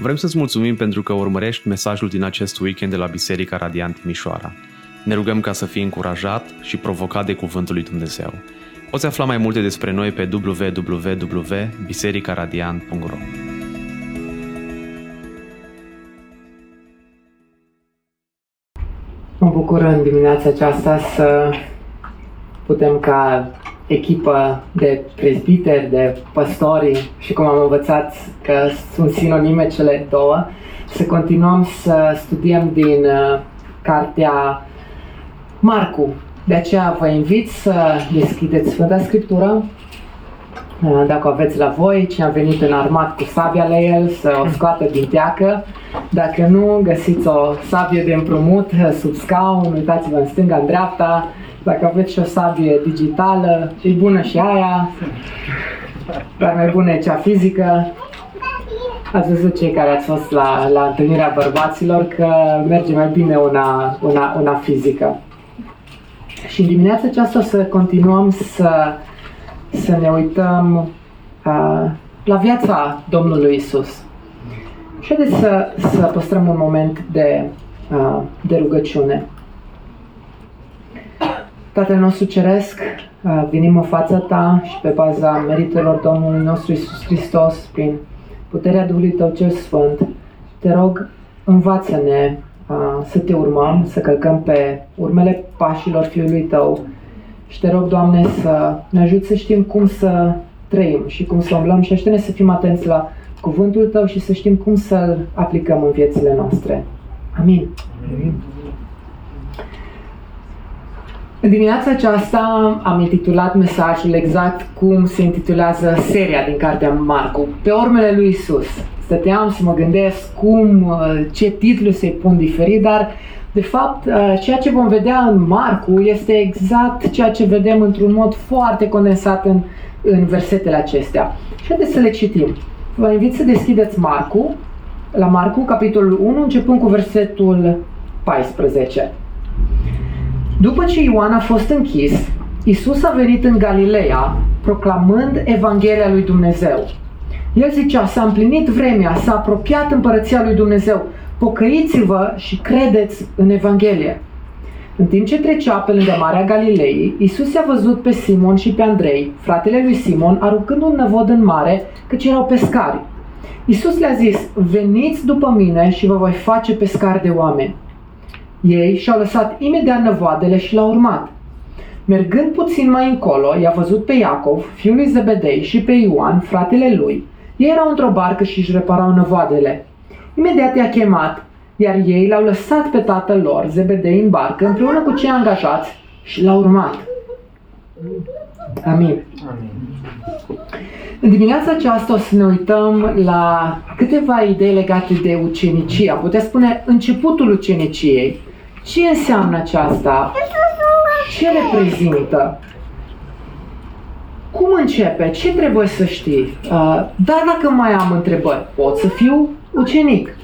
Vrem să-ți mulțumim pentru că urmărești mesajul din acest weekend de la Biserica Radiant Timișoara. Ne rugăm ca să fii încurajat și provocat de Cuvântul lui Dumnezeu. Poți afla mai multe despre noi pe www.bisericaradiant.ro Mă bucur în dimineața aceasta să putem ca echipă de prezbiteri, de păstori și cum am învățat că sunt sinonime cele două, să continuăm să studiem din uh, cartea Marcu. De aceea vă invit să deschideți Sfânta Scriptură, uh, dacă aveți la voi, cine a venit în armat cu sabia la el, să o scoată din teacă. Dacă nu, găsiți o sabie de împrumut sub scaun, uitați-vă în stânga, în dreapta, dacă aveți și o sabie digitală, e bună și aia, dar mai bună e cea fizică. Ați văzut cei care ați fost la, la întâlnirea bărbaților că merge mai bine una, una, una fizică. Și în dimineața aceasta o să continuăm să, să ne uităm uh, la viața Domnului Isus. Și haideți să, să păstrăm un moment de, uh, de rugăciune. Tatăl nostru Ceresc, venim în fața Ta și pe baza meritelor Domnului nostru Isus Hristos, prin puterea Duhului Tău cel Sfânt, te rog, învață-ne să te urmăm, să călcăm pe urmele pașilor Fiului Tău și te rog, Doamne, să ne ajut să știm cum să trăim și cum să umblăm și ajută-ne să fim atenți la cuvântul Tău și să știm cum să-L aplicăm în viețile noastre. Amin. Amin. În dimineața aceasta am intitulat mesajul exact cum se intitulează seria din cartea Marcu, pe urmele lui Isus. Stăteam să mă gândesc cum, uh, ce titlu să-i pun diferit, dar de fapt uh, ceea ce vom vedea în Marcu este exact ceea ce vedem într-un mod foarte condensat în, în versetele acestea. Și haideți să le citim. Vă invit să deschideți Marcu, la Marcu, capitolul 1, începând cu versetul 14. După ce Ioan a fost închis, Isus a venit în Galileea, proclamând Evanghelia lui Dumnezeu. El zicea, s-a împlinit vremea, s-a apropiat împărăția lui Dumnezeu, pocăiți-vă și credeți în Evanghelie. În timp ce trecea pe lângă Marea Galilei, Isus i-a văzut pe Simon și pe Andrei, fratele lui Simon, aruncând un năvod în mare, căci erau pescari. Isus le-a zis, veniți după mine și vă voi face pescari de oameni. Ei și-au lăsat imediat năvoadele și l-au urmat. Mergând puțin mai încolo, i-a văzut pe Iacov, fiul lui Zebedei, și pe Ioan, fratele lui. Ei erau într-o barcă și își reparau năvoadele. Imediat i-a chemat, iar ei l-au lăsat pe tatăl lor, Zebedei, în barcă, împreună cu cei angajați și l-au urmat. Amin. Amin. În dimineața aceasta o să ne uităm la câteva idei legate de ucenicie. Am putea spune începutul uceniciei. Ce înseamnă aceasta? Ce reprezintă? Cum începe? Ce trebuie să știi? Uh, dar dacă mai am întrebări, pot să fiu ucenic.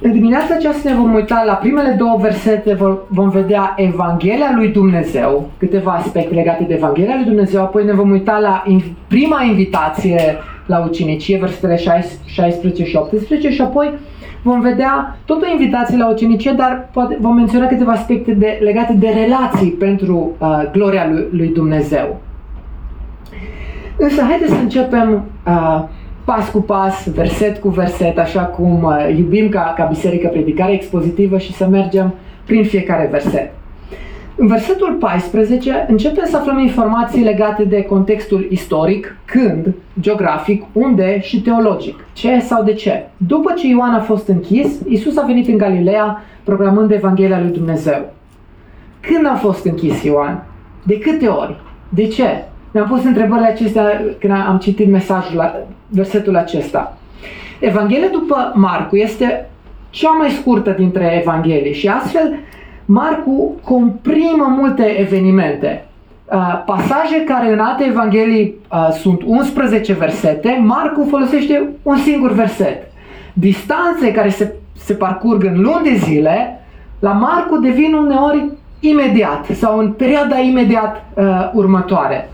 În dimineața aceasta ne vom uita la primele două versete, vom vedea Evanghelia lui Dumnezeu, câteva aspecte legate de Evanghelia lui Dumnezeu, apoi ne vom uita la prima invitație la ucenicie, versetele 16 și 18 și apoi vom vedea tot o invitație la ucenicie, dar poate vom menționa câteva aspecte de, legate de relații pentru uh, gloria lui, lui Dumnezeu. Însă haideți să începem uh, pas cu pas, verset cu verset, așa cum uh, iubim ca, ca biserică predicare expozitivă și să mergem prin fiecare verset. În versetul 14 începem să aflăm informații legate de contextul istoric, când, geografic, unde și teologic. Ce sau de ce. După ce Ioan a fost închis, Isus a venit în Galileea proclamând Evanghelia lui Dumnezeu. Când a fost închis Ioan? De câte ori? De ce? Mi-am pus întrebările acestea când am citit mesajul, la versetul acesta. Evanghelia după Marcu este cea mai scurtă dintre Evanghelii și astfel Marcu comprimă multe evenimente. Uh, pasaje care în alte evanghelii uh, sunt 11 versete, Marcu folosește un singur verset. Distanțe care se, se parcurg în luni de zile, la Marcu devin uneori imediat sau în perioada imediat uh, următoare.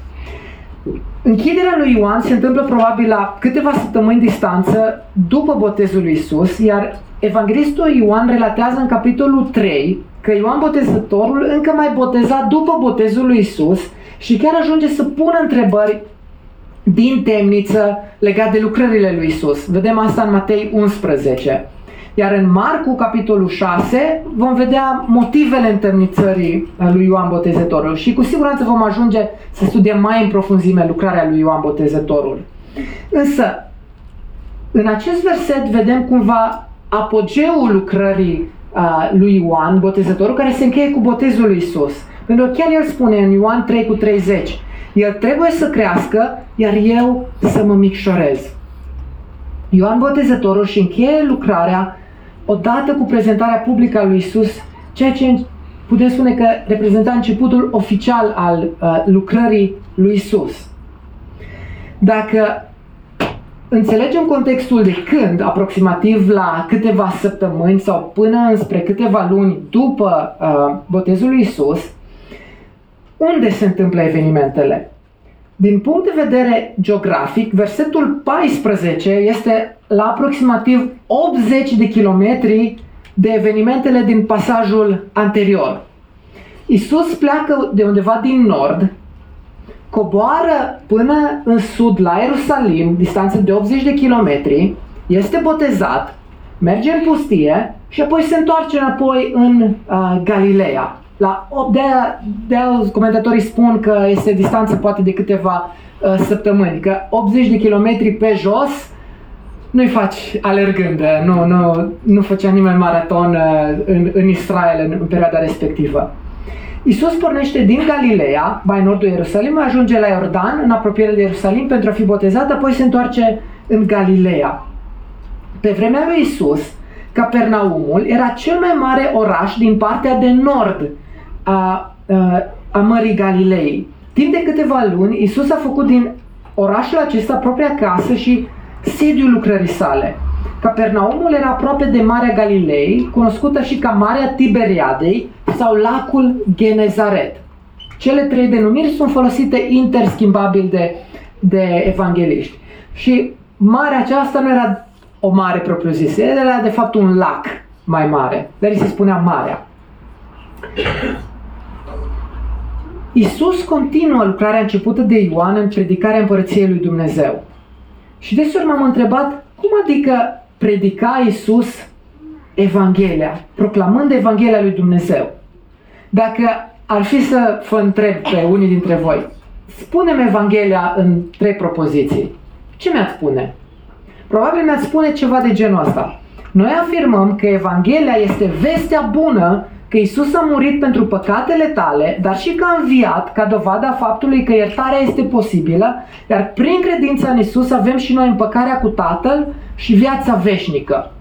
Închiderea lui Ioan se întâmplă probabil la câteva săptămâni distanță după botezul lui Isus, iar evanghelistul Ioan relatează în capitolul 3 că Ioan Botezătorul încă mai boteza după botezul lui Isus și chiar ajunge să pună întrebări din temniță legat de lucrările lui Isus. Vedem asta în Matei 11. Iar în Marcu, capitolul 6, vom vedea motivele întemnițării lui Ioan Botezătorul și cu siguranță vom ajunge să studiem mai în profunzime lucrarea lui Ioan Botezătorul. Însă, în acest verset vedem cumva apogeul lucrării uh, lui Ioan Botezătorul, care se încheie cu botezul lui Isus. Pentru că chiar el spune în Ioan 3 cu 30, el trebuie să crească, iar eu să mă micșorez. Ioan Botezătorul și încheie lucrarea odată cu prezentarea publică a lui Isus, ceea ce putem spune că reprezenta începutul oficial al uh, lucrării lui Isus. Dacă înțelegem contextul de când, aproximativ la câteva săptămâni sau până înspre câteva luni după uh, botezul lui Isus, unde se întâmplă evenimentele? Din punct de vedere geografic, versetul 14 este la aproximativ 80 de kilometri de evenimentele din pasajul anterior. Isus pleacă de undeva din nord, coboară până în sud la Ierusalim, distanță de 80 de kilometri, este botezat, merge în pustie și apoi se întoarce înapoi în uh, Galileea. La, de, de comentatorii spun că este distanță poate de câteva uh, săptămâni, că 80 de kilometri pe jos nu-i faci alergând, nu, nu, nu făcea nimeni maraton uh, în, în Israel în, în perioada respectivă. Isus pornește din Galileea, mai în nordul Ierusalim, ajunge la Iordan, în apropiere de Ierusalim, pentru a fi botezat, apoi se întoarce în Galileea. Pe vremea lui Isus, Capernaumul era cel mai mare oraș din partea de nord a, a, a Mării Galilei. Timp de câteva luni, Isus a făcut din orașul acesta propria casă și sediul lucrării sale. Capernaumul era aproape de Marea Galilei, cunoscută și ca Marea Tiberiadei sau lacul Genezaret. Cele trei denumiri sunt folosite interschimbabil de, de evangeliști. Și marea aceasta nu era o mare propriu-zisă, era de fapt un lac mai mare, dar îi se spunea Marea. Isus continuă lucrarea începută de Ioan în predicarea împărăției lui Dumnezeu. Și deseori m-am întrebat, cum adică predica Isus Evanghelia, proclamând Evanghelia lui Dumnezeu? Dacă ar fi să vă întreb pe unii dintre voi, spunem Evanghelia în trei propoziții. Ce mi-ați spune? Probabil mi-ați spune ceva de genul ăsta. Noi afirmăm că Evanghelia este vestea bună că Isus a murit pentru păcatele tale, dar și că a înviat ca dovada faptului că iertarea este posibilă, iar prin credința în Isus avem și noi împăcarea cu Tatăl și viața veșnică.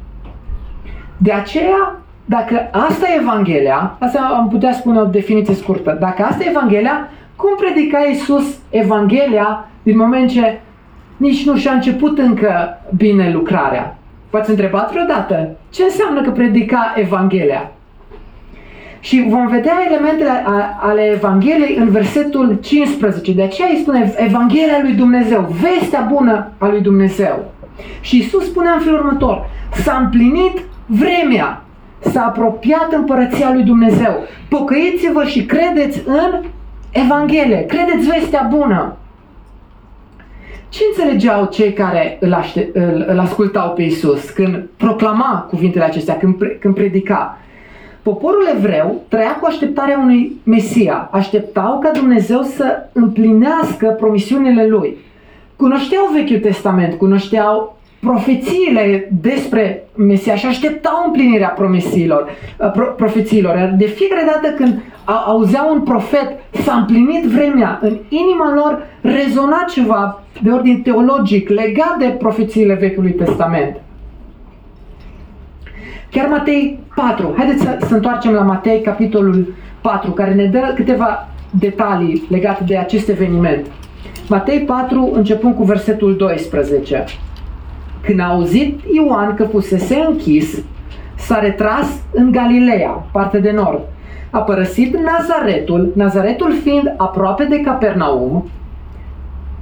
De aceea, dacă asta e Evanghelia, asta am putea spune o definiție scurtă, dacă asta e Evanghelia, cum predica Isus Evanghelia din moment ce nici nu și-a început încă bine lucrarea? V-ați întrebat vreodată ce înseamnă că predica Evanghelia? Și vom vedea elementele ale Evangheliei în versetul 15. De aceea îi spune Evanghelia lui Dumnezeu, vestea bună a lui Dumnezeu. Și Isus spune în felul următor, s-a împlinit vremea, s-a apropiat împărăția lui Dumnezeu. Pocăiți-vă și credeți în Evanghelie, credeți vestea bună. Ce înțelegeau cei care îl, aște, îl, îl ascultau pe Isus când proclama cuvintele acestea, când, pre, când predica? Poporul evreu trăia cu așteptarea unui Mesia. Așteptau ca Dumnezeu să împlinească promisiunile lui. Cunoșteau Vechiul Testament, cunoșteau profețiile despre Mesia și așteptau împlinirea promisiilor, uh, pro, profețiilor. De fiecare dată când auzeau un profet, s-a împlinit vremea, în inima lor rezona ceva de ordin teologic legat de profețiile Vechiului Testament. Chiar Matei 4. Haideți să, să întoarcem la Matei, capitolul 4, care ne dă câteva detalii legate de acest eveniment. Matei 4, începând cu versetul 12. Când a auzit Ioan că fusese închis, s-a retras în Galileea, parte de nord. A părăsit Nazaretul, Nazaretul fiind aproape de Capernaum,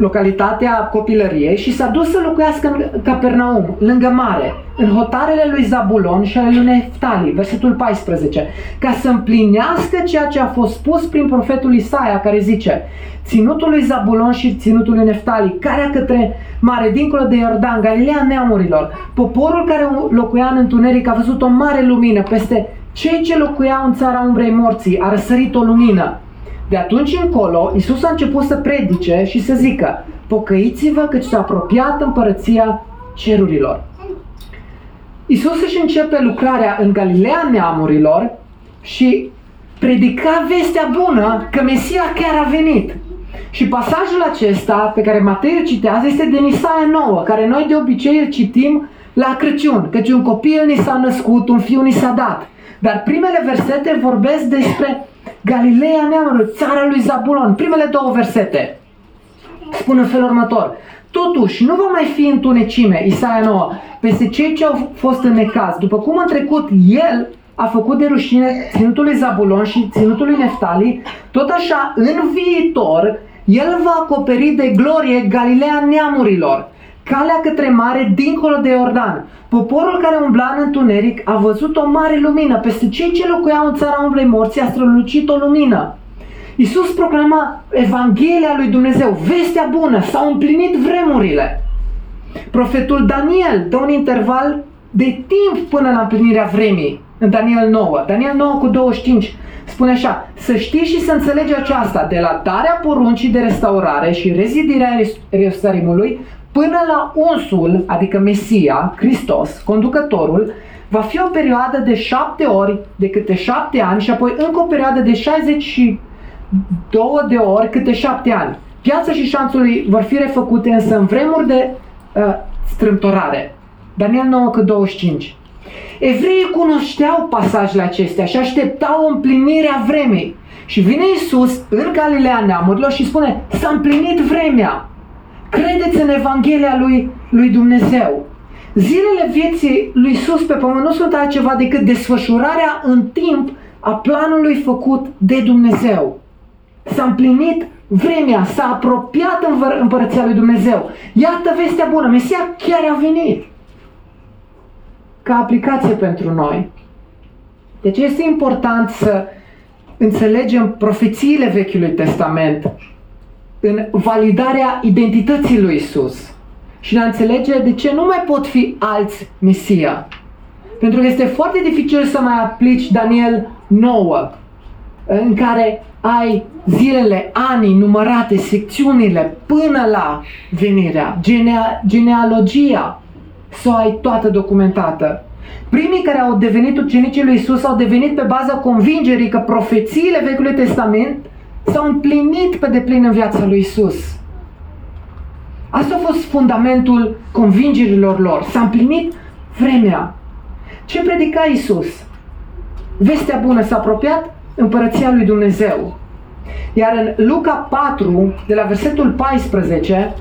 localitatea copilăriei și s-a dus să locuiască în Capernaum, lângă mare, în hotarele lui Zabulon și ale lui Neftali, versetul 14, ca să împlinească ceea ce a fost spus prin profetul Isaia, care zice, ținutul lui Zabulon și ținutul lui Neftali, care către mare, dincolo de Iordan, Galileea neamurilor, poporul care locuia în întuneric a văzut o mare lumină peste cei ce locuiau în țara umbrei morții, a răsărit o lumină. De atunci încolo, Isus a început să predice și să zică, pocăiți-vă că s-a apropiat împărăția cerurilor. Isus își începe lucrarea în Galileea neamurilor și predica vestea bună că Mesia chiar a venit. Și pasajul acesta pe care Matei îl citează este din Isaia 9, care noi de obicei îl citim la Crăciun, căci un copil ni s-a născut, un fiu ni s-a dat. Dar primele versete vorbesc despre Galileea neamului, țara lui Zabulon. Primele două versete spun în felul următor. Totuși, nu va mai fi întunecime, Isaia 9, peste cei ce au fost în necaz. După cum în trecut el a făcut de rușine ținutul lui Zabulon și ținutul lui Neftali, tot așa, în viitor, el va acoperi de glorie Galileea neamurilor calea către mare dincolo de Iordan. Poporul care umbla în întuneric a văzut o mare lumină. Peste cei ce locuiau în țara umblei morții a strălucit o lumină. Iisus proclama Evanghelia lui Dumnezeu, vestea bună, s-au împlinit vremurile. Profetul Daniel dă un interval de timp până la împlinirea vremii, în Daniel 9. Daniel 9 cu 25 spune așa, să știi și să înțelegi aceasta, de la darea poruncii de restaurare și rezidirea Ierusalimului până la unsul, adică Mesia, Hristos, conducătorul, va fi o perioadă de șapte ori de câte șapte ani și apoi încă o perioadă de 62 de ori câte șapte ani. Piața și șanțul vor fi refăcute însă în vremuri de uh, strâmtorare. Daniel 9 că 25. Evreii cunoșteau pasajele acestea și așteptau împlinirea vremei. Și vine Isus în Galileea neamurilor și spune, s-a împlinit vremea. Credeți în Evanghelia lui, lui Dumnezeu. Zilele vieții lui Isus pe pământ nu sunt altceva decât desfășurarea în timp a planului făcut de Dumnezeu. S-a împlinit vremea, s-a apropiat în împărăția lui Dumnezeu. Iată vestea bună, Mesia chiar a venit. Ca aplicație pentru noi. Deci este important să înțelegem profețiile Vechiului Testament în validarea identității lui Isus și în a înțelege de ce nu mai pot fi alți Mesia. Pentru că este foarte dificil să mai aplici Daniel 9, în care ai zilele, anii numărate, secțiunile până la venirea, genea, genealogia, să o ai toată documentată. Primii care au devenit ucenicii lui Isus au devenit pe baza convingerii că profețiile Vechiului Testament s-au împlinit pe deplin în viața lui Isus. Asta a fost fundamentul convingerilor lor. S-a împlinit vremea. Ce predica Isus? Vestea bună s-a apropiat împărăția lui Dumnezeu. Iar în Luca 4, de la versetul 14,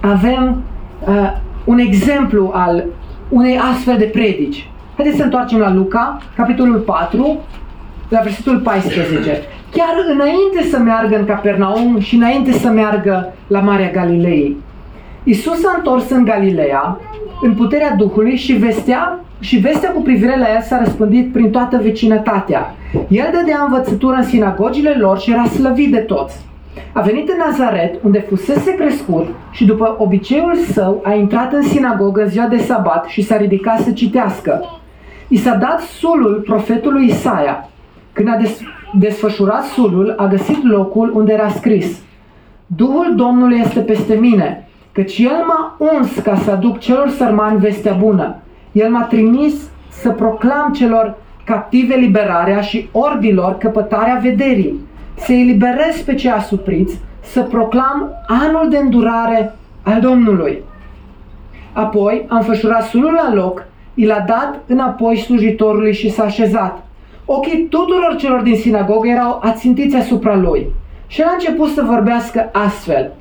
avem uh, un exemplu al unei astfel de predici. Haideți să întoarcem la Luca, capitolul 4, la versetul 14 chiar înainte să meargă în Capernaum și înainte să meargă la Marea Galilei. Isus s-a întors în Galileea, în puterea Duhului și vestea, și vestea cu privire la el s-a răspândit prin toată vecinătatea. El dădea învățătură în sinagogile lor și era slăvit de toți. A venit în Nazaret, unde fusese crescut și după obiceiul său a intrat în sinagogă ziua de sabat și s-a ridicat să citească. I s-a dat sulul profetului Isaia. Când a des- desfășurat sulul, a găsit locul unde era scris Duhul Domnului este peste mine, căci El m-a uns ca să aduc celor sărmani vestea bună. El m-a trimis să proclam celor captive liberarea și orbilor căpătarea vederii, să eliberez pe cei asupriți, să proclam anul de îndurare al Domnului. Apoi am fășurat sulul la loc, i l-a dat înapoi slujitorului și s-a așezat. Ochii tuturor celor din sinagogă erau ațintiți asupra lui. Și el a început să vorbească astfel.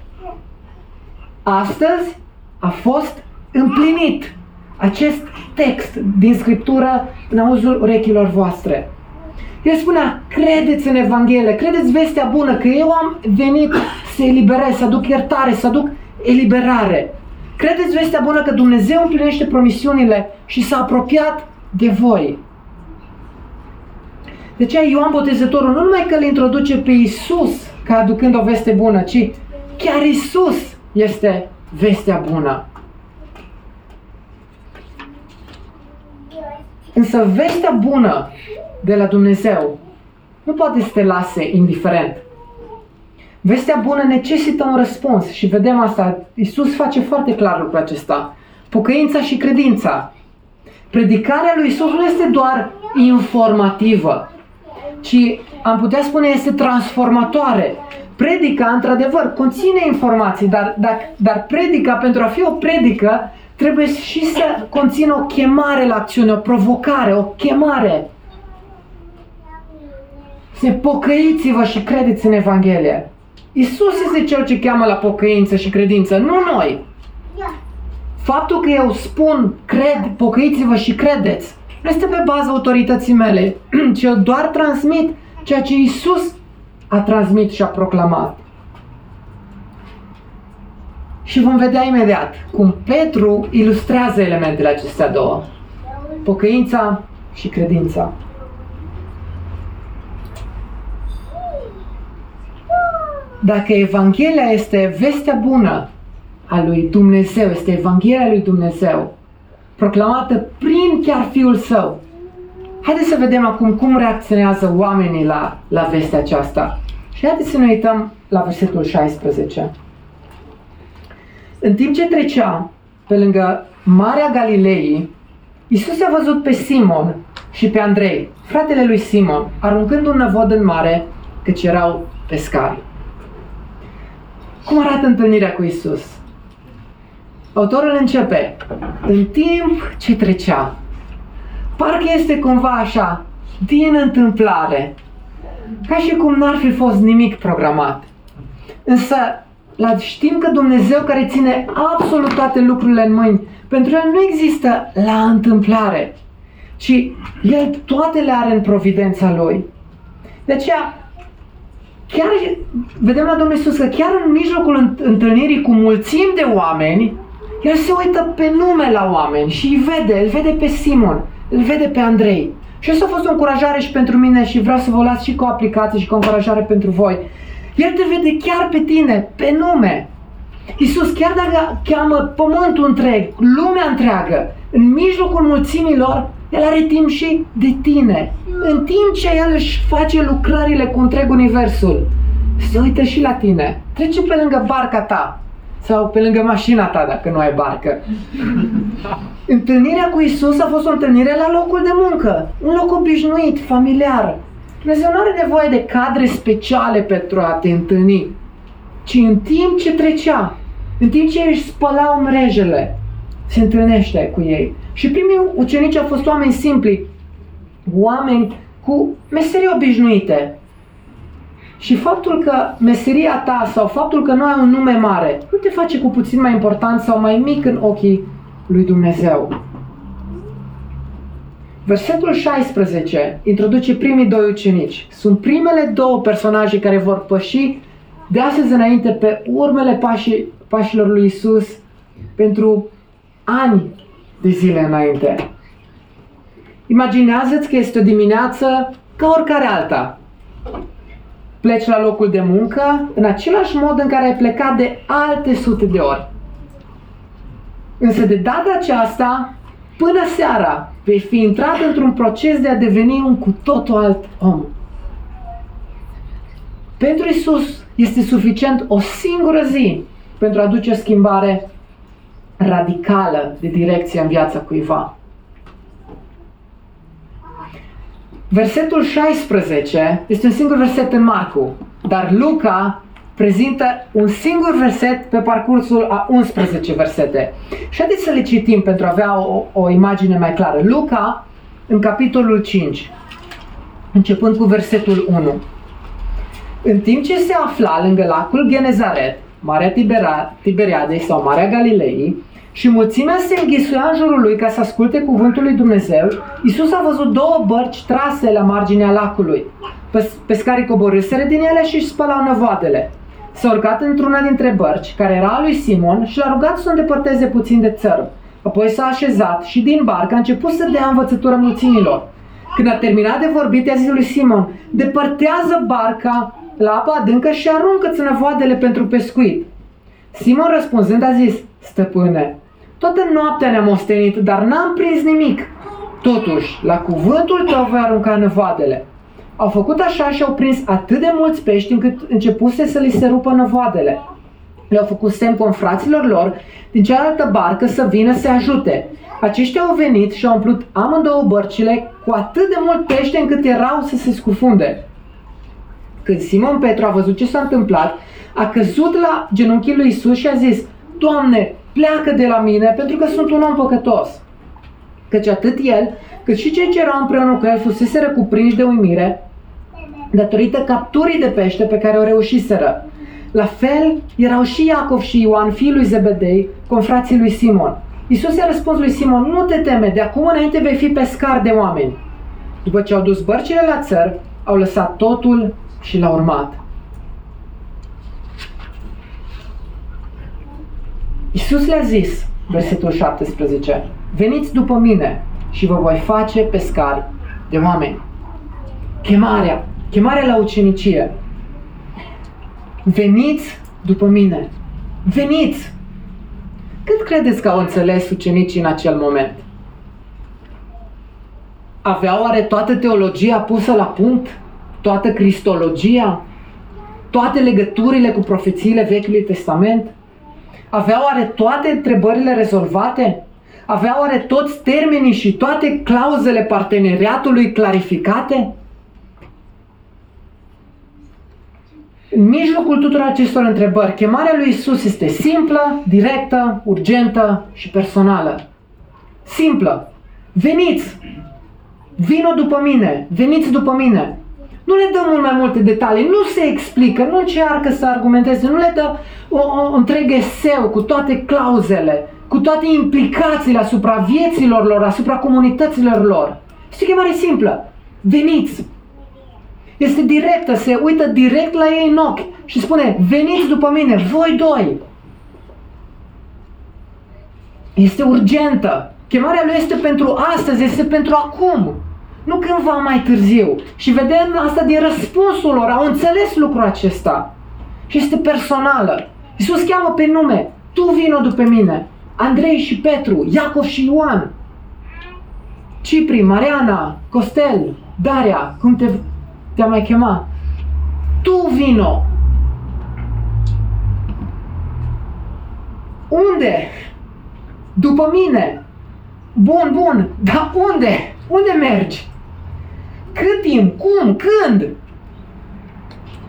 Astăzi a fost împlinit acest text din Scriptură în auzul urechilor voastre. El spunea, credeți în Evanghelie, credeți vestea bună, că eu am venit să eliberez, să aduc iertare, să aduc eliberare. Credeți vestea bună că Dumnezeu împlinește promisiunile și s-a apropiat de voi. De aceea Ioan Botezătorul nu numai că îl introduce pe Isus ca aducând o veste bună, ci chiar Isus este vestea bună. Însă vestea bună de la Dumnezeu nu poate să te lase indiferent. Vestea bună necesită un răspuns și vedem asta. Isus face foarte clar lucrul acesta. Pocăința și credința. Predicarea lui Isus nu este doar informativă, ci am putea spune este transformatoare. Predica, într-adevăr, conține informații, dar, dar, dar predica, pentru a fi o predică, trebuie și să conțină o chemare la acțiune, o provocare, o chemare. Să pocăiți-vă și credeți în Evanghelie. Isus este cel ce cheamă la pocăință și credință, nu noi. Faptul că eu spun, cred, pocăiți-vă și credeți, nu este pe baza autorității mele, ci eu doar transmit ceea ce Isus a transmit și a proclamat. Și vom vedea imediat cum Petru ilustrează elementele acestea două. Pocăința și credința. Dacă Evanghelia este vestea bună a lui Dumnezeu, este Evanghelia lui Dumnezeu, proclamată prin chiar Fiul Său, haideți să vedem acum cum reacționează oamenii la, la vestea aceasta. Și haideți să ne uităm la versetul 16. În timp ce trecea pe lângă Marea Galilei, Isus a văzut pe Simon și pe Andrei, fratele lui Simon, aruncând un năvod în mare, căci erau pescari. Cum arată întâlnirea cu Isus? Autorul începe, în timp ce trecea. Parcă este cumva așa, din întâmplare, ca și cum n-ar fi fost nimic programat. Însă, la știm că Dumnezeu care ține absolut toate lucrurile în mâini, pentru El nu există la întâmplare, ci El toate le are în providența Lui. De aceea, chiar vedem la Domnul Iisus că chiar în mijlocul întâlnirii cu mulțimi de oameni, el se uită pe nume la oameni și îi vede, îl vede pe Simon, îl vede pe Andrei. Și asta a fost o încurajare și pentru mine și vreau să vă las și cu o aplicație și cu o încurajare pentru voi. El te vede chiar pe tine, pe nume. Iisus, chiar dacă cheamă pământul întreg, lumea întreagă, în mijlocul mulțimilor, el are timp și de tine. În timp ce El își face lucrările cu întreg universul, se uită și la tine. Trece pe lângă barca ta sau pe lângă mașina ta dacă nu ai barcă. Întâlnirea cu Isus a fost o întâlnire la locul de muncă, un loc obișnuit, familiar. Dumnezeu nu are nevoie de cadre speciale pentru a te întâlni, ci în timp ce trecea, în timp ce își spălau mrejele, se întâlnește cu ei. Și primii ucenici au fost oameni simpli, oameni cu meserii obișnuite. Și faptul că meseria ta sau faptul că nu ai un nume mare nu te face cu puțin mai important sau mai mic în ochii lui Dumnezeu. Versetul 16 introduce primii doi ucenici. Sunt primele două personaje care vor păși de astăzi înainte pe urmele pașii, pașilor lui Isus pentru ani de zile înainte. Imaginează-ți că este o dimineață ca oricare alta. Pleci la locul de muncă în același mod în care ai plecat de alte sute de ori. Însă de data aceasta, până seara, vei fi intrat într-un proces de a deveni un cu totul alt om. Pentru Isus este suficient o singură zi pentru a aduce schimbare radicală de direcție în viața cuiva. Versetul 16 este un singur verset în Marcu, dar Luca prezintă un singur verset pe parcursul a 11 versete. Și haideți să le citim pentru a avea o, o imagine mai clară. Luca, în capitolul 5, începând cu versetul 1. În timp ce se afla lângă lacul Genezaret, Marea Tiberiadei sau Marea Galilei, și mulțimea se înghisuia în jurul lui ca să asculte cuvântul lui Dumnezeu, Isus a văzut două bărci trase la marginea lacului. Pescarii coborâsere din ele și își spălau năvoadele. S-a urcat într-una dintre bărci, care era a lui Simon, și l-a rugat să o îndepărteze puțin de țărm. Apoi s-a așezat și din barcă a început să dea învățătură mulțimilor. Când a terminat de vorbit, i-a zis lui Simon, depărtează barca la apa adâncă și aruncă-ți năvoadele pentru pescuit. Simon răspunzând a zis, stăpâne, toată noaptea ne-am ostenit, dar n-am prins nimic. Totuși, la cuvântul tău voi arunca năvoadele. Au făcut așa și au prins atât de mulți pești încât începuse să li se rupă năvoadele. Le-au făcut semn fraților lor din cealaltă barcă să vină să ajute. Aceștia au venit și au umplut amândouă bărcile cu atât de mult pește încât erau să se scufunde. Când Simon Petru a văzut ce s-a întâmplat, a căzut la genunchii lui Isus și a zis, Doamne, pleacă de la mine pentru că sunt un om păcătos. Căci atât el, cât și cei ce erau împreună cu el fuseseră cuprinși de uimire datorită capturii de pește pe care o reușiseră. La fel erau și Iacov și Ioan, fiul lui Zebedei, confrații lui Simon. Isus i-a răspuns lui Simon, nu te teme, de acum înainte vei fi pescar de oameni. După ce au dus bărcile la țăr, au lăsat totul și l-au urmat. Isus le-a zis, versetul 17, veniți după mine și vă voi face pescari de oameni. Chemarea, chemarea la ucenicie. Veniți după mine. Veniți! Cât credeți că au înțeles ucenicii în acel moment? Aveau oare toată teologia pusă la punct? Toată cristologia? Toate legăturile cu profețiile Vechiului Testament? Aveau oare toate întrebările rezolvate? Aveau oare toți termenii și toate clauzele parteneriatului clarificate? În mijlocul tuturor acestor întrebări, chemarea lui Isus este simplă, directă, urgentă și personală. Simplă. Veniți! Vino după mine! Veniți după mine! Nu le dă mult mai multe detalii, nu se explică, nu încearcă să argumenteze, nu le dă o, o întreg eseu cu toate clauzele, cu toate implicațiile asupra vieților lor, asupra comunităților lor. Este o chemare simplă. Veniți! Este directă, se uită direct la ei în ochi și spune, veniți după mine, voi doi. Este urgentă. Chemarea lui este pentru astăzi, este pentru acum. Nu cândva mai târziu. Și vedem asta din răspunsul lor. Au înțeles lucrul acesta. Și este personală. Iisus cheamă pe nume. Tu vino după mine. Andrei și Petru, Iacov și Ioan. Cipri, Mariana, Costel, Daria, cum te te-a mai chemat. Tu vino! Unde? După mine! Bun, bun, dar unde? Unde mergi? Cât timp? Cum? Când?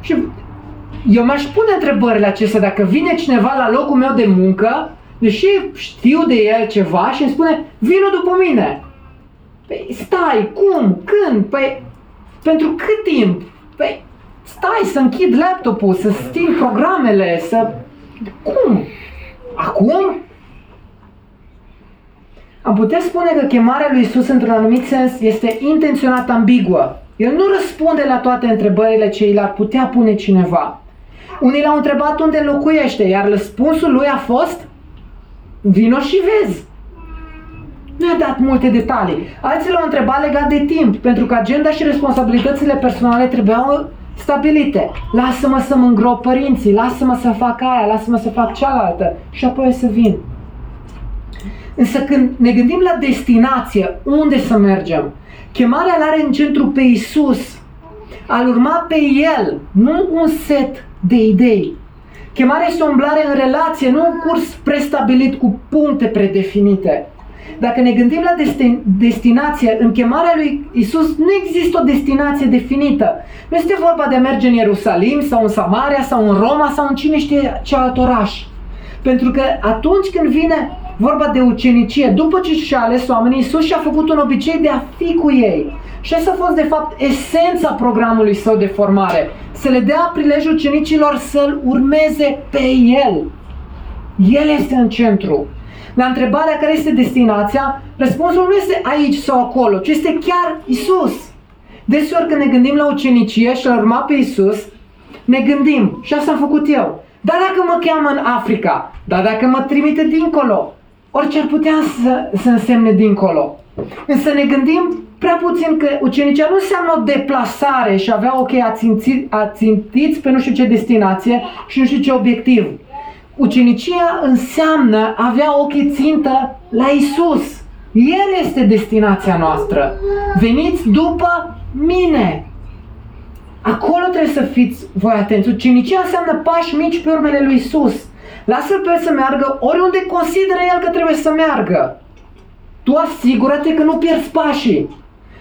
Și eu m-aș pune întrebările acestea dacă vine cineva la locul meu de muncă, deși știu de el ceva și îmi spune, vină după mine. Păi stai, cum, când? Păi pentru cât timp? Păi, stai să închid laptopul, să sting programele, să... Cum? Acum? Am putea spune că chemarea lui Isus într-un anumit sens este intenționat ambiguă. El nu răspunde la toate întrebările ce i l-ar putea pune cineva. Unii l-au întrebat unde locuiește, iar răspunsul lui a fost Vino și vezi. Nu i-a dat multe detalii. Alții l-au întrebat legat de timp, pentru că agenda și responsabilitățile personale trebuiau stabilite. Lasă-mă să mă îngrop părinții, lasă-mă să fac aia, lasă-mă să fac cealaltă și apoi să vin. Însă când ne gândim la destinație, unde să mergem, chemarea l are în centru pe Isus, al urma pe El, nu un set de idei. Chemarea este o umblare în relație, nu un curs prestabilit cu puncte predefinite. Dacă ne gândim la destin- destinație, în chemarea lui Isus nu există o destinație definită. Nu este vorba de a merge în Ierusalim sau în Samaria sau în Roma sau în cine știe ce alt oraș. Pentru că atunci când vine vorba de ucenicie, după ce și-a ales oamenii, Isus și-a făcut un obicei de a fi cu ei. Și asta a fost de fapt esența programului său de formare. Să le dea prilej ucenicilor să-L urmeze pe El. El este în centru. La întrebarea care este destinația, răspunsul nu este aici sau acolo, ci este chiar Isus. Deseori când ne gândim la ucenicie și la urma pe Isus, ne gândim, și asta am făcut eu, dar dacă mă cheamă în Africa, dar dacă mă trimite dincolo, orice ar putea să, să însemne dincolo. Însă ne gândim prea puțin că ucenicia nu înseamnă o deplasare și avea ok ațintiți pe nu știu ce destinație și nu știu ce obiectiv. Ucenicia înseamnă avea ochii țintă la Isus. El este destinația noastră. Veniți după mine. Acolo trebuie să fiți voi atenți. Ucenicia înseamnă pași mici pe urmele lui Isus. Lasă-l pe el să meargă oriunde consideră el că trebuie să meargă. Tu asigură-te că nu pierzi pașii.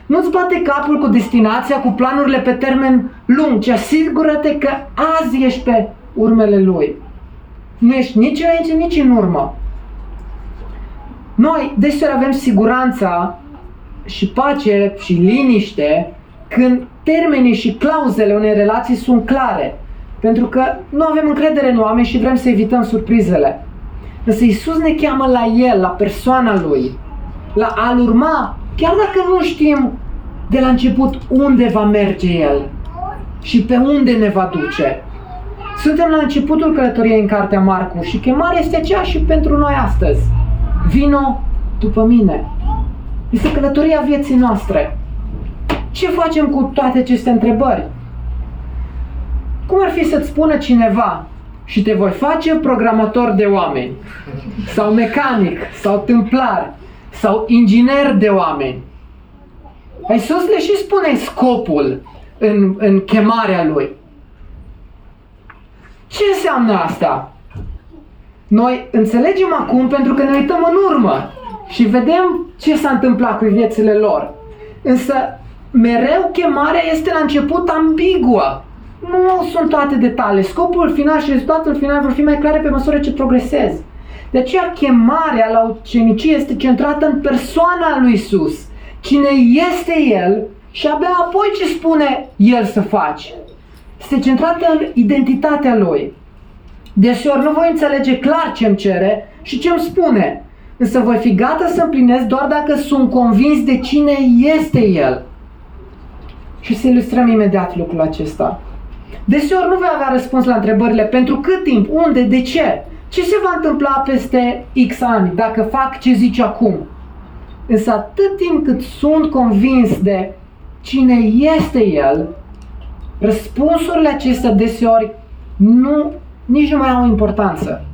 Nu-ți bate capul cu destinația, cu planurile pe termen lung, ci asigură-te că azi ești pe urmele lui. Nu ești nici înainte, nici în urmă. Noi deseori avem siguranța și pace și liniște când termenii și clauzele unei relații sunt clare. Pentru că nu avem încredere în oameni și vrem să evităm surprizele. Însă Isus ne cheamă la El, la persoana Lui, la a-L urma, chiar dacă nu știm de la început unde va merge El și pe unde ne va duce. Suntem la începutul călătoriei în Cartea Marcu și chemarea este aceeași și pentru noi astăzi. Vino după mine. Este călătoria vieții noastre. Ce facem cu toate aceste întrebări? Cum ar fi să-ți spună cineva și te voi face programator de oameni, sau mecanic, sau tâmplar, sau inginer de oameni? Iisus le și spune scopul în, în chemarea lui. Ce înseamnă asta? Noi înțelegem acum pentru că ne uităm în urmă și vedem ce s-a întâmplat cu viețile lor. Însă, mereu chemarea este la început ambiguă. Nu sunt toate detalii. Scopul final și rezultatul final vor fi mai clare pe măsură ce progresezi. De aceea chemarea la ucenicie este centrată în persoana lui Isus. Cine este El și abia apoi ce spune El să faci. Este centrată în identitatea Lui. Deseori nu voi înțelege clar ce îmi cere și ce îmi spune, însă voi fi gata să împlinesc doar dacă sunt convins de cine este El. Și să ilustrăm imediat lucrul acesta. Deseori nu vei avea răspuns la întrebările pentru cât timp, unde, de ce, ce se va întâmpla peste X ani dacă fac ce zici acum. Însă atât timp cât sunt convins de cine este El, răspunsurile acestea deseori nu, nici nu mai au importanță.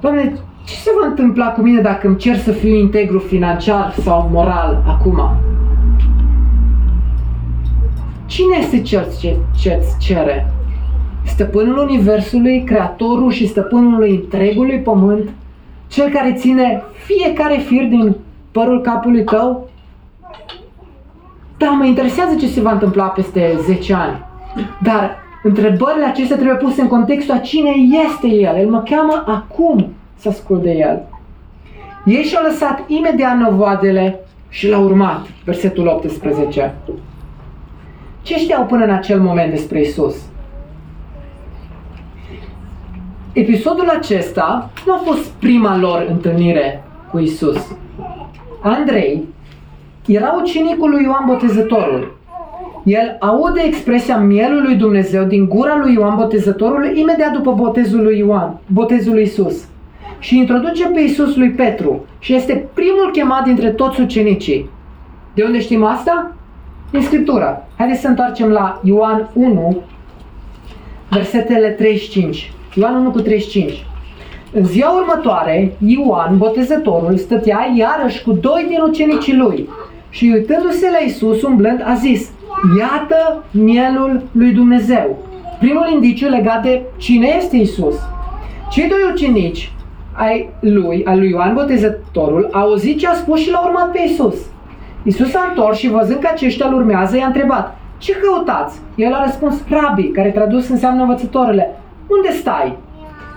Doamne, ce se va întâmpla cu mine dacă îmi cer să fiu integru financiar sau moral acum? Cine este cel ce ce-ți cere? Stăpânul Universului, Creatorul și Stăpânul întregului pământ, cel care ține fiecare fir din părul capului tău? Da, mă interesează ce se va întâmpla peste 10 ani. Dar întrebările acestea trebuie puse în contextul a cine este El. El mă cheamă acum să ascult de El. Ei și-au lăsat imediat năvoadele și l-au urmat. Versetul 18. Ce știau până în acel moment despre Isus? Episodul acesta nu a fost prima lor întâlnire cu Isus. Andrei era ucenicul lui Ioan Botezătorul. El aude expresia mielul lui Dumnezeu din gura lui Ioan Botezătorul imediat după botezul lui Ioan, botezul lui Isus. Și introduce pe Isus lui Petru și este primul chemat dintre toți ucenicii. De unde știm asta? Din Scriptură. Haideți să întoarcem la Ioan 1, versetele 35. Ioan 1 cu 35. În ziua următoare, Ioan, botezătorul, stătea iarăși cu doi din ucenicii lui și uitându-se la Isus umblând a zis, Iată mielul lui Dumnezeu. Primul indiciu legat de cine este Isus. Cei doi ucenici ai lui, al lui Ioan Botezătorul, au auzit ce a spus și l-au urmat pe Isus. Isus s-a întors și văzând că aceștia îl urmează, i-a întrebat, ce căutați? El a răspuns, rabi, care tradus înseamnă învățătorile. Unde stai?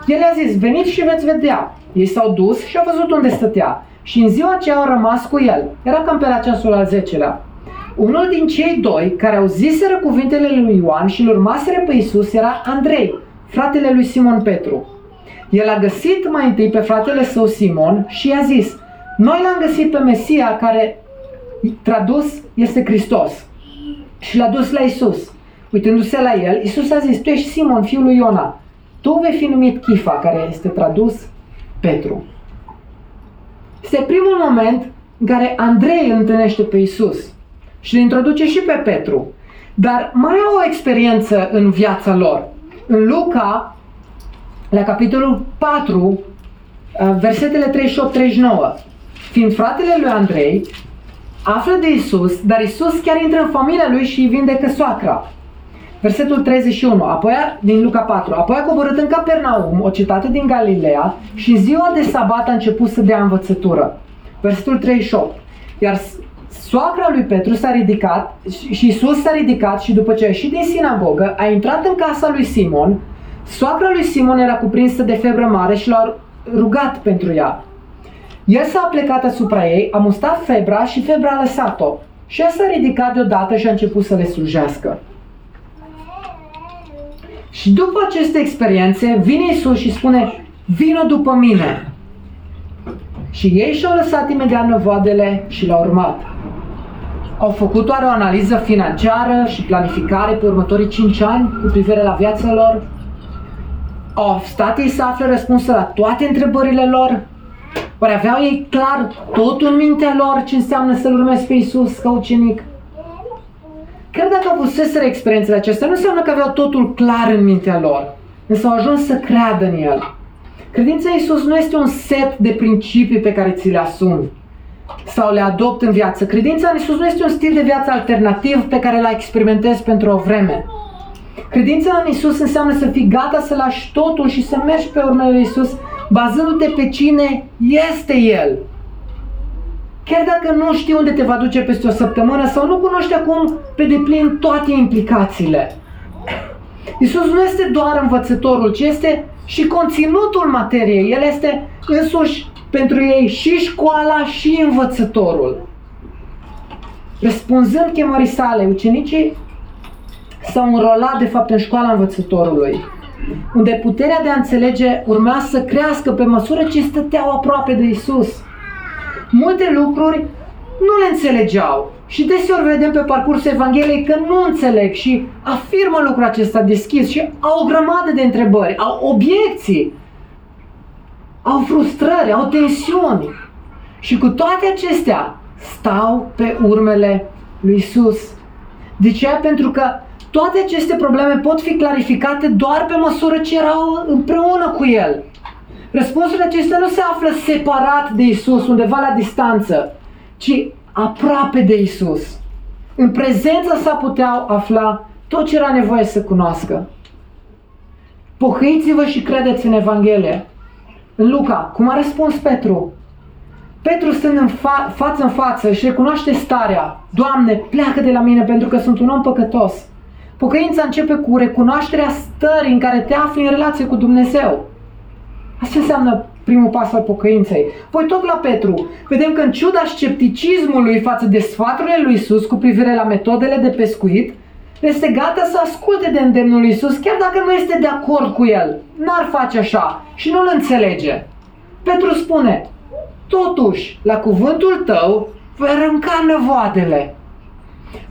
El i-a zis, veniți și veți vedea. Ei s-au dus și au văzut unde stătea. Și în ziua aceea au rămas cu el. Era cam pe la ceasul al zecelea. Unul din cei doi care au ziseră cuvintele lui Ioan și îl urmaseră pe Isus era Andrei, fratele lui Simon Petru. El a găsit mai întâi pe fratele său Simon și i-a zis, noi l-am găsit pe Mesia care tradus este Hristos. Și l-a dus la Isus. Uitându-se la el, Isus a zis, tu ești Simon, fiul lui Iona. Tu vei fi numit Chifa, care este tradus Petru. Este primul moment în care Andrei îl întâlnește pe Isus și îl introduce și pe Petru. Dar mai au o experiență în viața lor. În Luca, la capitolul 4, uh, versetele 38-39, fiind fratele lui Andrei, află de Isus, dar Isus chiar intră în familia lui și îi vindecă soacra. Versetul 31, apoi din Luca 4, apoi a coborât în Capernaum, o cetate din Galileea, și în ziua de sabat a început să dea învățătură. Versetul 38, iar soacra lui Petru s-a ridicat și Isus s-a ridicat și după ce a ieșit din sinagogă, a intrat în casa lui Simon. Soacra lui Simon era cuprinsă de febră mare și l-a rugat pentru ea. El s-a plecat asupra ei, a mustat febra și febra a lăsat-o. Și ea s-a ridicat deodată și a început să le slujească. Și după aceste experiențe, vine Isus și spune, vino după mine. Și ei și-au lăsat imediat năvoadele și l-au urmat. Au făcut oare o analiză financiară și planificare pe următorii 5 ani cu privire la viața lor? Au stat ei să afle răspunsul la toate întrebările lor? Oare aveau ei clar totul în mintea lor ce înseamnă să-L urmezi pe Iisus ca ucenic? Chiar dacă avuseseră experiențele acestea, nu înseamnă că aveau totul clar în mintea lor, însă au ajuns să creadă în El. Credința Iisus nu este un set de principii pe care ți le asumi sau le adopt în viață. Credința în Iisus nu este un stil de viață alternativ pe care l experimentezi pentru o vreme. Credința în Isus înseamnă să fii gata să lași totul și să mergi pe urmele lui Isus bazându-te pe cine este El. Chiar dacă nu știi unde te va duce peste o săptămână sau nu cunoști acum pe deplin toate implicațiile. Isus nu este doar învățătorul, ci este și conținutul materiei. El este însuși pentru ei și școala și învățătorul. Răspunzând chemării sale, ucenicii s-au înrolat de fapt în școala învățătorului, unde puterea de a înțelege urma să crească pe măsură ce stăteau aproape de Isus. Multe lucruri nu le înțelegeau și deseori vedem pe parcursul Evangheliei că nu înțeleg și afirmă lucrul acesta deschis și au o grămadă de întrebări, au obiecții, au frustrări, au tensiuni. Și cu toate acestea stau pe urmele lui Isus. De ce? Pentru că toate aceste probleme pot fi clarificate doar pe măsură ce erau împreună cu El. Răspunsurile acestea nu se află separat de Isus, undeva la distanță, ci aproape de Isus. În prezența sa puteau afla tot ce era nevoie să cunoască. Pohăiți-vă și credeți în Evanghelie. În Luca, cum a răspuns Petru? Petru stând în fa- față în față și recunoaște starea. Doamne, pleacă de la mine pentru că sunt un om păcătos. Pocăința începe cu recunoașterea stării în care te afli în relație cu Dumnezeu. Asta înseamnă primul pas al pocăinței. Păi tot la Petru, vedem că în ciuda scepticismului față de sfaturile lui Isus cu privire la metodele de pescuit, este gata să asculte de îndemnul lui Isus, chiar dacă nu este de acord cu el. N-ar face așa și nu-l înțelege. Petru spune, totuși, la cuvântul tău vei arunca nevoadele.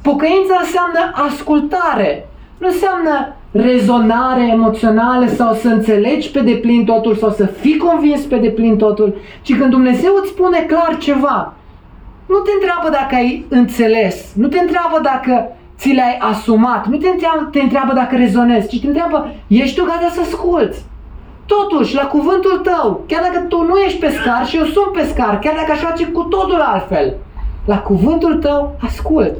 Pocăința înseamnă ascultare, nu înseamnă rezonare emoțională sau să înțelegi pe deplin totul sau să fii convins pe deplin totul, ci când Dumnezeu îți spune clar ceva, nu te întreabă dacă ai înțeles, nu te întreabă dacă ți le-ai asumat, nu te întreabă, te întreabă dacă rezonezi, ci te întreabă, ești tu gata să asculți? Totuși, la cuvântul tău, chiar dacă tu nu ești pescar și eu sunt pescar, chiar dacă aș face cu totul altfel, la cuvântul tău ascult.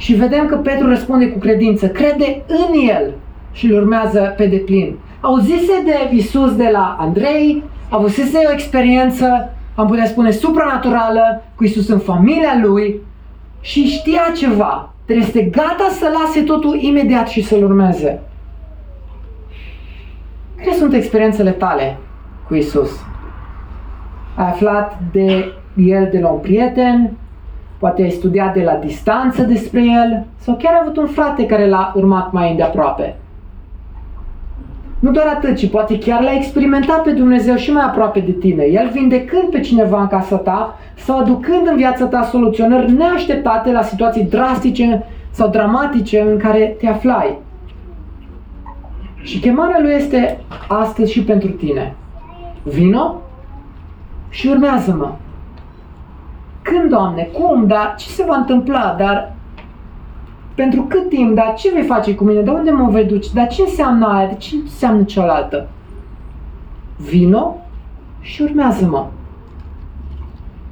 Și vedem că Petru răspunde cu credință, crede în el și îl urmează pe deplin. Auzise de Isus de la Andrei, avusese o experiență, am putea spune, supranaturală cu Isus în familia lui și știa ceva. Trebuie este gata să lase totul imediat și să-L urmeze. Care sunt experiențele tale cu Isus? Ai aflat de El de la un prieten, poate ai studiat de la distanță despre el sau chiar ai avut un frate care l-a urmat mai îndeaproape. Nu doar atât, ci poate chiar l-ai experimentat pe Dumnezeu și mai aproape de tine. El vindecând pe cineva în casa ta sau aducând în viața ta soluționări neașteptate la situații drastice sau dramatice în care te aflai. Și chemarea lui este astăzi și pentru tine. Vino și urmează-mă. Când, Doamne? Cum? Dar ce se va întâmpla? Dar pentru cât timp? Dar ce vei face cu mine? De unde mă vei duce? Dar ce înseamnă aia? De ce înseamnă cealaltă? Vino și urmează-mă.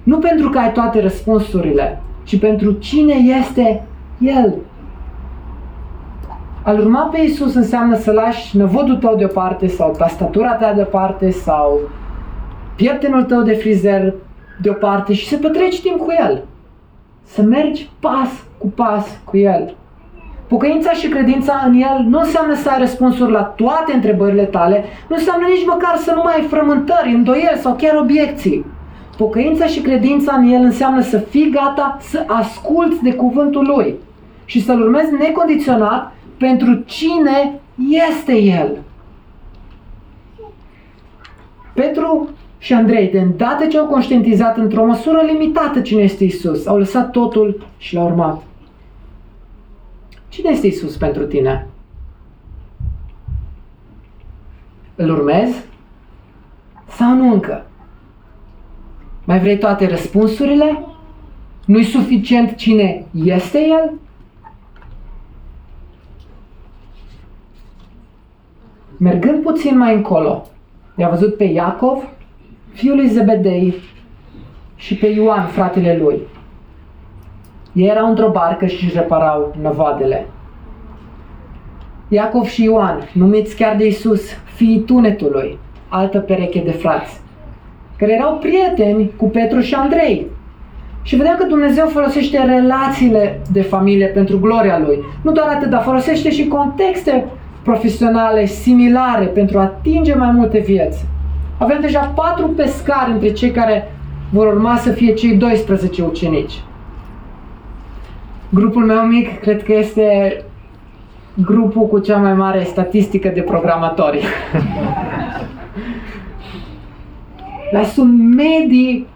Nu pentru că ai toate răspunsurile, ci pentru cine este El. Al urma pe Isus înseamnă să lași năvodul tău deoparte sau tastatura ta deoparte sau prietenul tău de frizer deoparte și să petreci timp cu El. Să mergi pas cu pas cu El. Pocăința și credința în El nu înseamnă să ai răspunsuri la toate întrebările tale, nu înseamnă nici măcar să nu mai ai frământări, îndoieli sau chiar obiecții. Pocăința și credința în El înseamnă să fii gata să asculți de cuvântul Lui și să-L urmezi necondiționat pentru cine este El. Petru și Andrei, de îndată ce au conștientizat într-o măsură limitată cine este Isus, au lăsat totul și l-au urmat. Cine este Isus pentru tine? Îl urmezi? Sau nu încă? Mai vrei toate răspunsurile? Nu-i suficient cine este El? Mergând puțin mai încolo, i-a văzut pe Iacov, fiul lui Zebedei, și pe Ioan, fratele lui. Ei erau într-o barcă și își reparau năvoadele. Iacov și Ioan, numiți chiar de Isus, fiii tunetului, altă pereche de frați, care erau prieteni cu Petru și Andrei. Și vedeam că Dumnezeu folosește relațiile de familie pentru gloria Lui. Nu doar atât, dar folosește și contexte profesionale similare pentru a atinge mai multe vieți. Avem deja patru pescari între cei care vor urma să fie cei 12 ucenici. Grupul meu mic cred că este grupul cu cea mai mare statistică de programatori. Dar sunt medii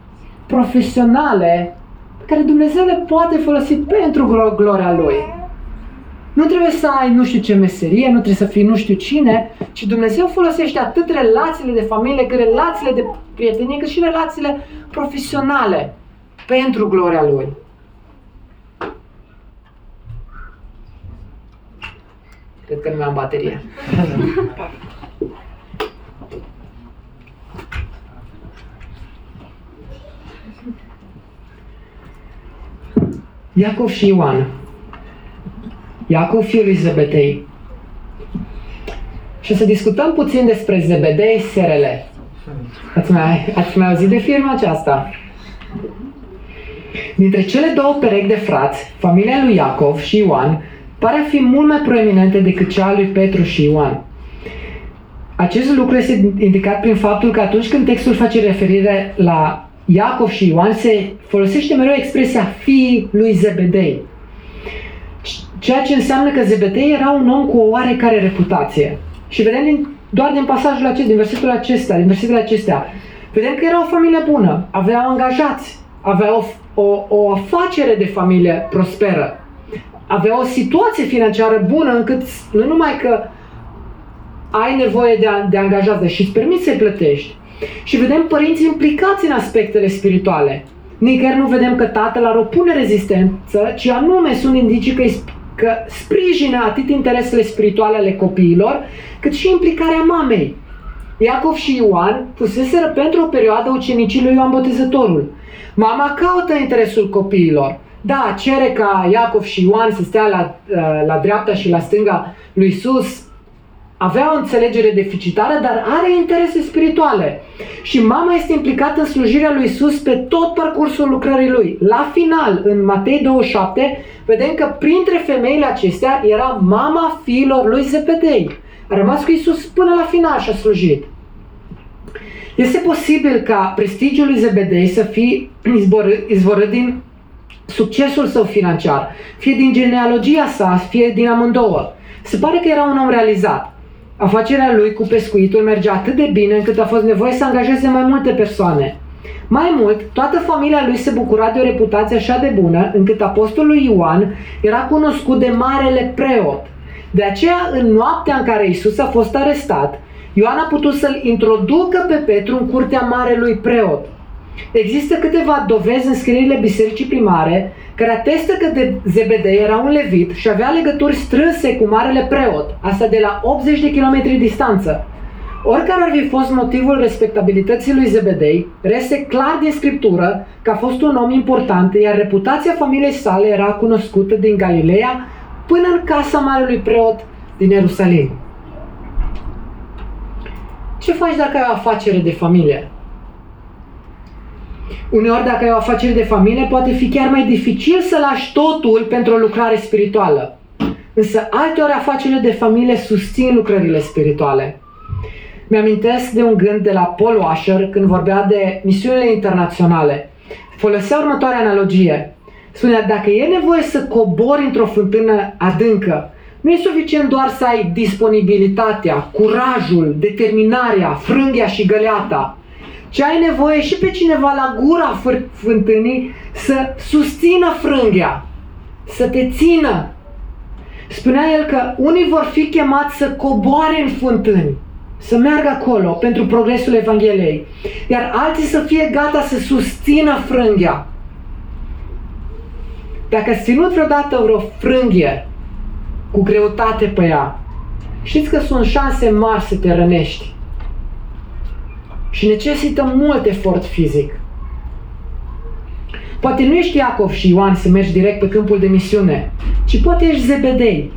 profesionale pe care Dumnezeu le poate folosi pentru gloria Lui. Nu trebuie să ai nu știu ce meserie, nu trebuie să fii nu știu cine, ci Dumnezeu folosește atât relațiile de familie, cât relațiile de prietenie, cât și relațiile profesionale pentru gloria Lui. Cred că nu mai am baterie. Iacov și Ioan Iacov fiul lui Zebedei. Și să discutăm puțin despre Zebedei SRL. Ați mai, ați mai auzit de firma aceasta? Dintre cele două perechi de frați, familia lui Iacov și Ioan pare a fi mult mai proeminente decât cea a lui Petru și Ioan. Acest lucru este indicat prin faptul că atunci când textul face referire la Iacov și Ioan, se folosește mereu expresia fiii lui Zebedei. Ceea ce înseamnă că Zebedei era un om cu o oarecare reputație. Și vedem din, doar din pasajul acesta, din versetul acesta, din versetele acestea, vedem că era o familie bună, aveau angajați, aveau o, o, o afacere de familie prosperă, avea o situație financiară bună încât nu numai că ai nevoie de, a, de angajați, și îți permiți să-i plătești. Și vedem părinții implicați în aspectele spirituale. Nicăieri nu vedem că tatăl ar opune rezistență, ci anume sunt indicii că că sprijină atât interesele spirituale ale copiilor, cât și implicarea mamei. Iacov și Ioan fuseseră pentru o perioadă ucenicii lui Ioan Botezătorul. Mama caută interesul copiilor. Da, cere ca Iacov și Ioan să stea la, uh, la dreapta și la stânga lui Isus, avea o înțelegere deficitară, dar are interese spirituale. Și mama este implicată în slujirea lui Isus pe tot parcursul lucrării lui. La final, în Matei 27, vedem că printre femeile acestea era mama fiilor lui Zepedei. A rămas cu Isus până la final și a slujit. Este posibil ca prestigiul lui Zebedei să fie izvorât din succesul său financiar, fie din genealogia sa, fie din amândouă. Se pare că era un om realizat. Afacerea lui cu pescuitul mergea atât de bine încât a fost nevoie să angajeze mai multe persoane. Mai mult, toată familia lui se bucura de o reputație așa de bună încât apostolul Ioan era cunoscut de marele preot. De aceea, în noaptea în care Isus a fost arestat, Ioan a putut să-l introducă pe Petru în curtea marelui preot. Există câteva dovezi în scrierile bisericii primare care atestă că de Zebedei era un levit și avea legături strânse cu marele preot, asta de la 80 de kilometri distanță. Oricare ar fi fost motivul respectabilității lui Zebedei, reste clar din scriptură că a fost un om important, iar reputația familiei sale era cunoscută din Galileea până în casa marelui preot din Ierusalim. Ce faci dacă ai o afacere de familie? Uneori, dacă ai o afacere de familie, poate fi chiar mai dificil să lași totul pentru o lucrare spirituală. Însă, alteori, afacerile de familie susțin lucrările spirituale. Mi-amintesc de un gând de la Paul Washer când vorbea de misiunile internaționale. Folosea următoarea analogie. Spunea, dacă e nevoie să cobori într-o fântână adâncă, nu e suficient doar să ai disponibilitatea, curajul, determinarea, frânghia și găleata, ci ai nevoie și pe cineva la gura fântânii să susțină frânghia, să te țină. Spunea el că unii vor fi chemați să coboare în fântâni, să meargă acolo pentru progresul Evangheliei, iar alții să fie gata să susțină frânghia. Dacă ați ținut vreodată vreo frânghie cu greutate pe ea, știți că sunt șanse mari să te rănești și necesită mult efort fizic. Poate nu ești Iacov și Ioan să mergi direct pe câmpul de misiune, ci poate ești Zebedei.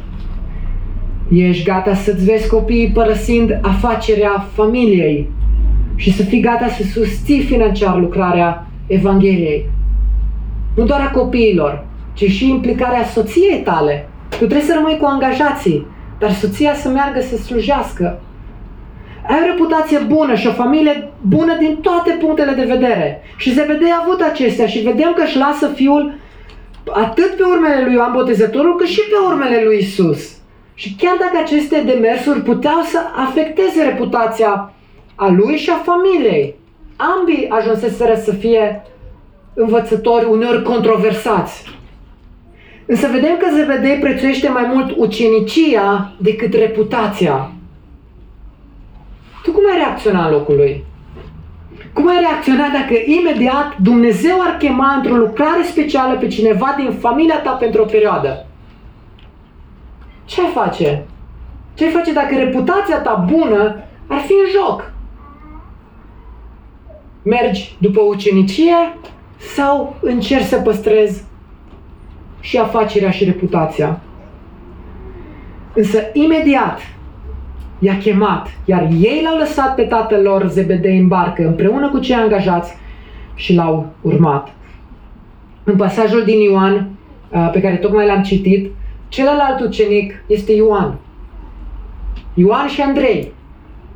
Ești gata să-ți vezi copiii părăsind afacerea familiei și să fii gata să susții financiar lucrarea Evangheliei. Nu doar a copiilor, ci și implicarea soției tale. Tu trebuie să rămâi cu angajații, dar soția să meargă să slujească ai o reputație bună și o familie bună din toate punctele de vedere. Și Zebedei a avut acestea și vedem că își lasă fiul atât pe urmele lui Ioan Botezătorul, cât și pe urmele lui Isus. Și chiar dacă aceste demersuri puteau să afecteze reputația a lui și a familiei, ambii ajunseseră să fie învățători uneori controversați. Însă vedem că Zebedei prețuiește mai mult ucenicia decât reputația. Tu cum ai reacționa în locul lui? Cum ai reacționa dacă imediat Dumnezeu ar chema într-o lucrare specială pe cineva din familia ta pentru o perioadă? Ce ai face? Ce ai face dacă reputația ta bună ar fi în joc? Mergi după ucenicie sau încerci să păstrezi și afacerea și reputația? Însă imediat i-a chemat, iar ei l-au lăsat pe tatăl lor Zebedei în barcă împreună cu cei angajați și l-au urmat. În pasajul din Ioan, pe care tocmai l-am citit, celălalt ucenic este Ioan. Ioan și Andrei,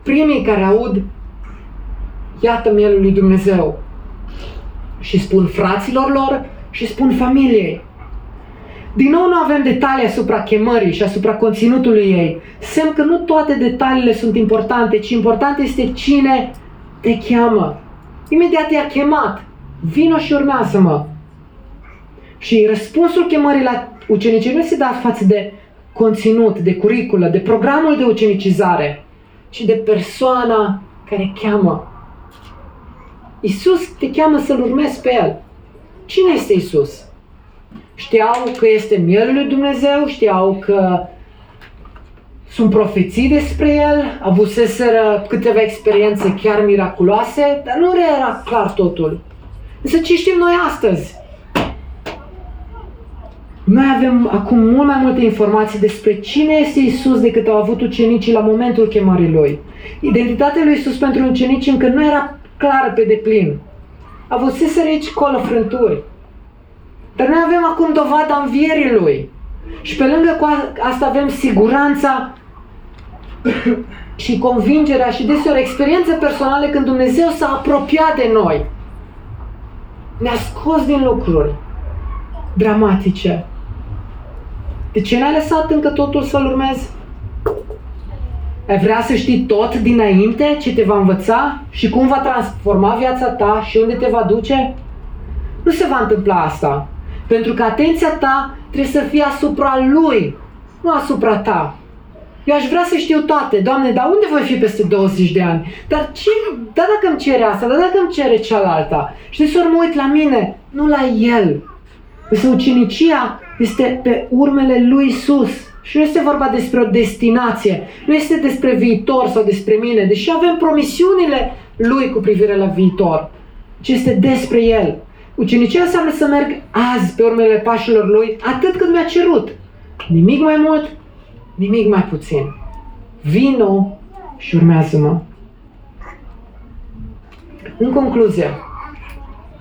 primii care aud, iată mielul lui Dumnezeu. Și spun fraților lor și spun familiei. Din nou nu avem detalii asupra chemării și asupra conținutului ei. Semn că nu toate detaliile sunt importante, ci important este cine te cheamă. Imediat i-a chemat. Vino și urmează-mă. Și răspunsul chemării la ucenicie nu se dat față de conținut, de curiculă, de programul de ucenicizare, ci de persoana care cheamă. Isus te cheamă să-L urmezi pe El. Cine este Isus? Știau că este mielul lui Dumnezeu, știau că sunt profeții despre el, avuseseră câteva experiențe chiar miraculoase, dar nu era clar totul. Însă ce știm noi astăzi? Noi avem acum mult mai multe informații despre cine este Isus decât au avut ucenicii la momentul chemării lui. Identitatea lui Isus pentru ucenici încă nu era clară pe deplin. Avuseseră aici colă frânturi. Dar noi avem acum dovada învierii Lui. Și pe lângă asta avem siguranța și convingerea și deseori experiențe personale când Dumnezeu s-a apropiat de noi. Ne-a scos din lucruri dramatice. De ce n-ai lăsat încă totul să-L urmezi? Ai vrea să știi tot dinainte ce te va învăța și cum va transforma viața ta și unde te va duce? Nu se va întâmpla asta. Pentru că atenția ta trebuie să fie asupra lui, nu asupra ta. Eu aș vrea să știu toate, Doamne, dar unde voi fi peste 20 de ani? Dar ce, da dacă îmi cere asta, da dacă îmi cere cealaltă. Știți, ori mă uit la mine, nu la el. Însă ucenicia este pe urmele lui Isus. Și nu este vorba despre o destinație, nu este despre viitor sau despre mine, deși avem promisiunile lui cu privire la viitor, ci este despre el. Ucenicia înseamnă să merg azi pe urmele pașilor lui atât cât mi-a cerut. Nimic mai mult, nimic mai puțin. Vino și urmează-mă. În concluzie,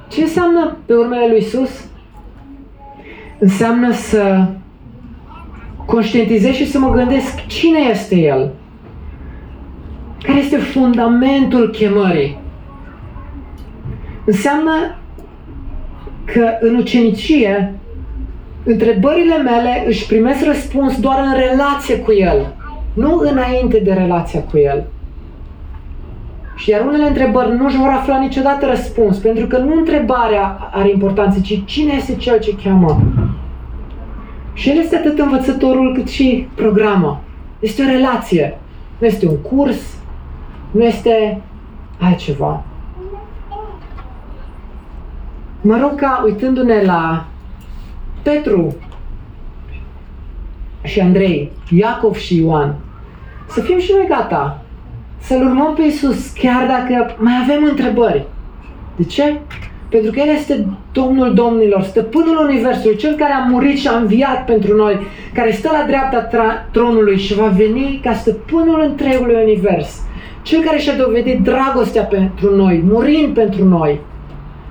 ce înseamnă pe urmele lui Isus? Înseamnă să conștientizez și să mă gândesc cine este El. Care este fundamentul chemării? Înseamnă că în ucenicie întrebările mele își primesc răspuns doar în relație cu El, nu înainte de relația cu El. Și iar unele întrebări nu își vor afla niciodată răspuns, pentru că nu întrebarea are importanță, ci cine este cel ce cheamă. Și el este atât învățătorul cât și programa. Este o relație. Nu este un curs, nu este altceva. Mă rog ca, uitându-ne la Petru și Andrei, Iacov și Ioan, să fim și noi gata să-L urmăm pe Iisus, chiar dacă mai avem întrebări. De ce? Pentru că El este Domnul Domnilor, Stăpânul Universului, Cel care a murit și a înviat pentru noi, care stă la dreapta tronului și va veni ca Stăpânul întregului Univers. Cel care și-a dovedit dragostea pentru noi, murind pentru noi.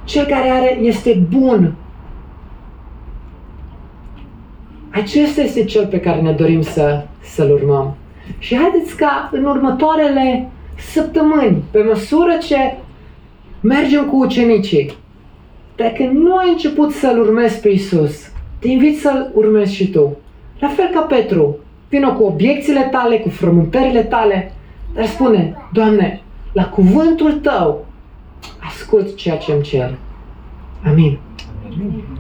Cel care are, este bun. Acesta este Cel pe care ne dorim să, să-L urmăm. Și haideți ca în următoarele săptămâni, pe măsură ce mergem cu ucenicii, dacă nu ai început să-L urmezi pe Isus, te invit să-L urmezi și tu. La fel ca Petru, vină cu obiecțiile tale, cu frământările tale, dar spune, Doamne, la cuvântul Tău, ascult ceea ce îmi cer. Amin. Amin.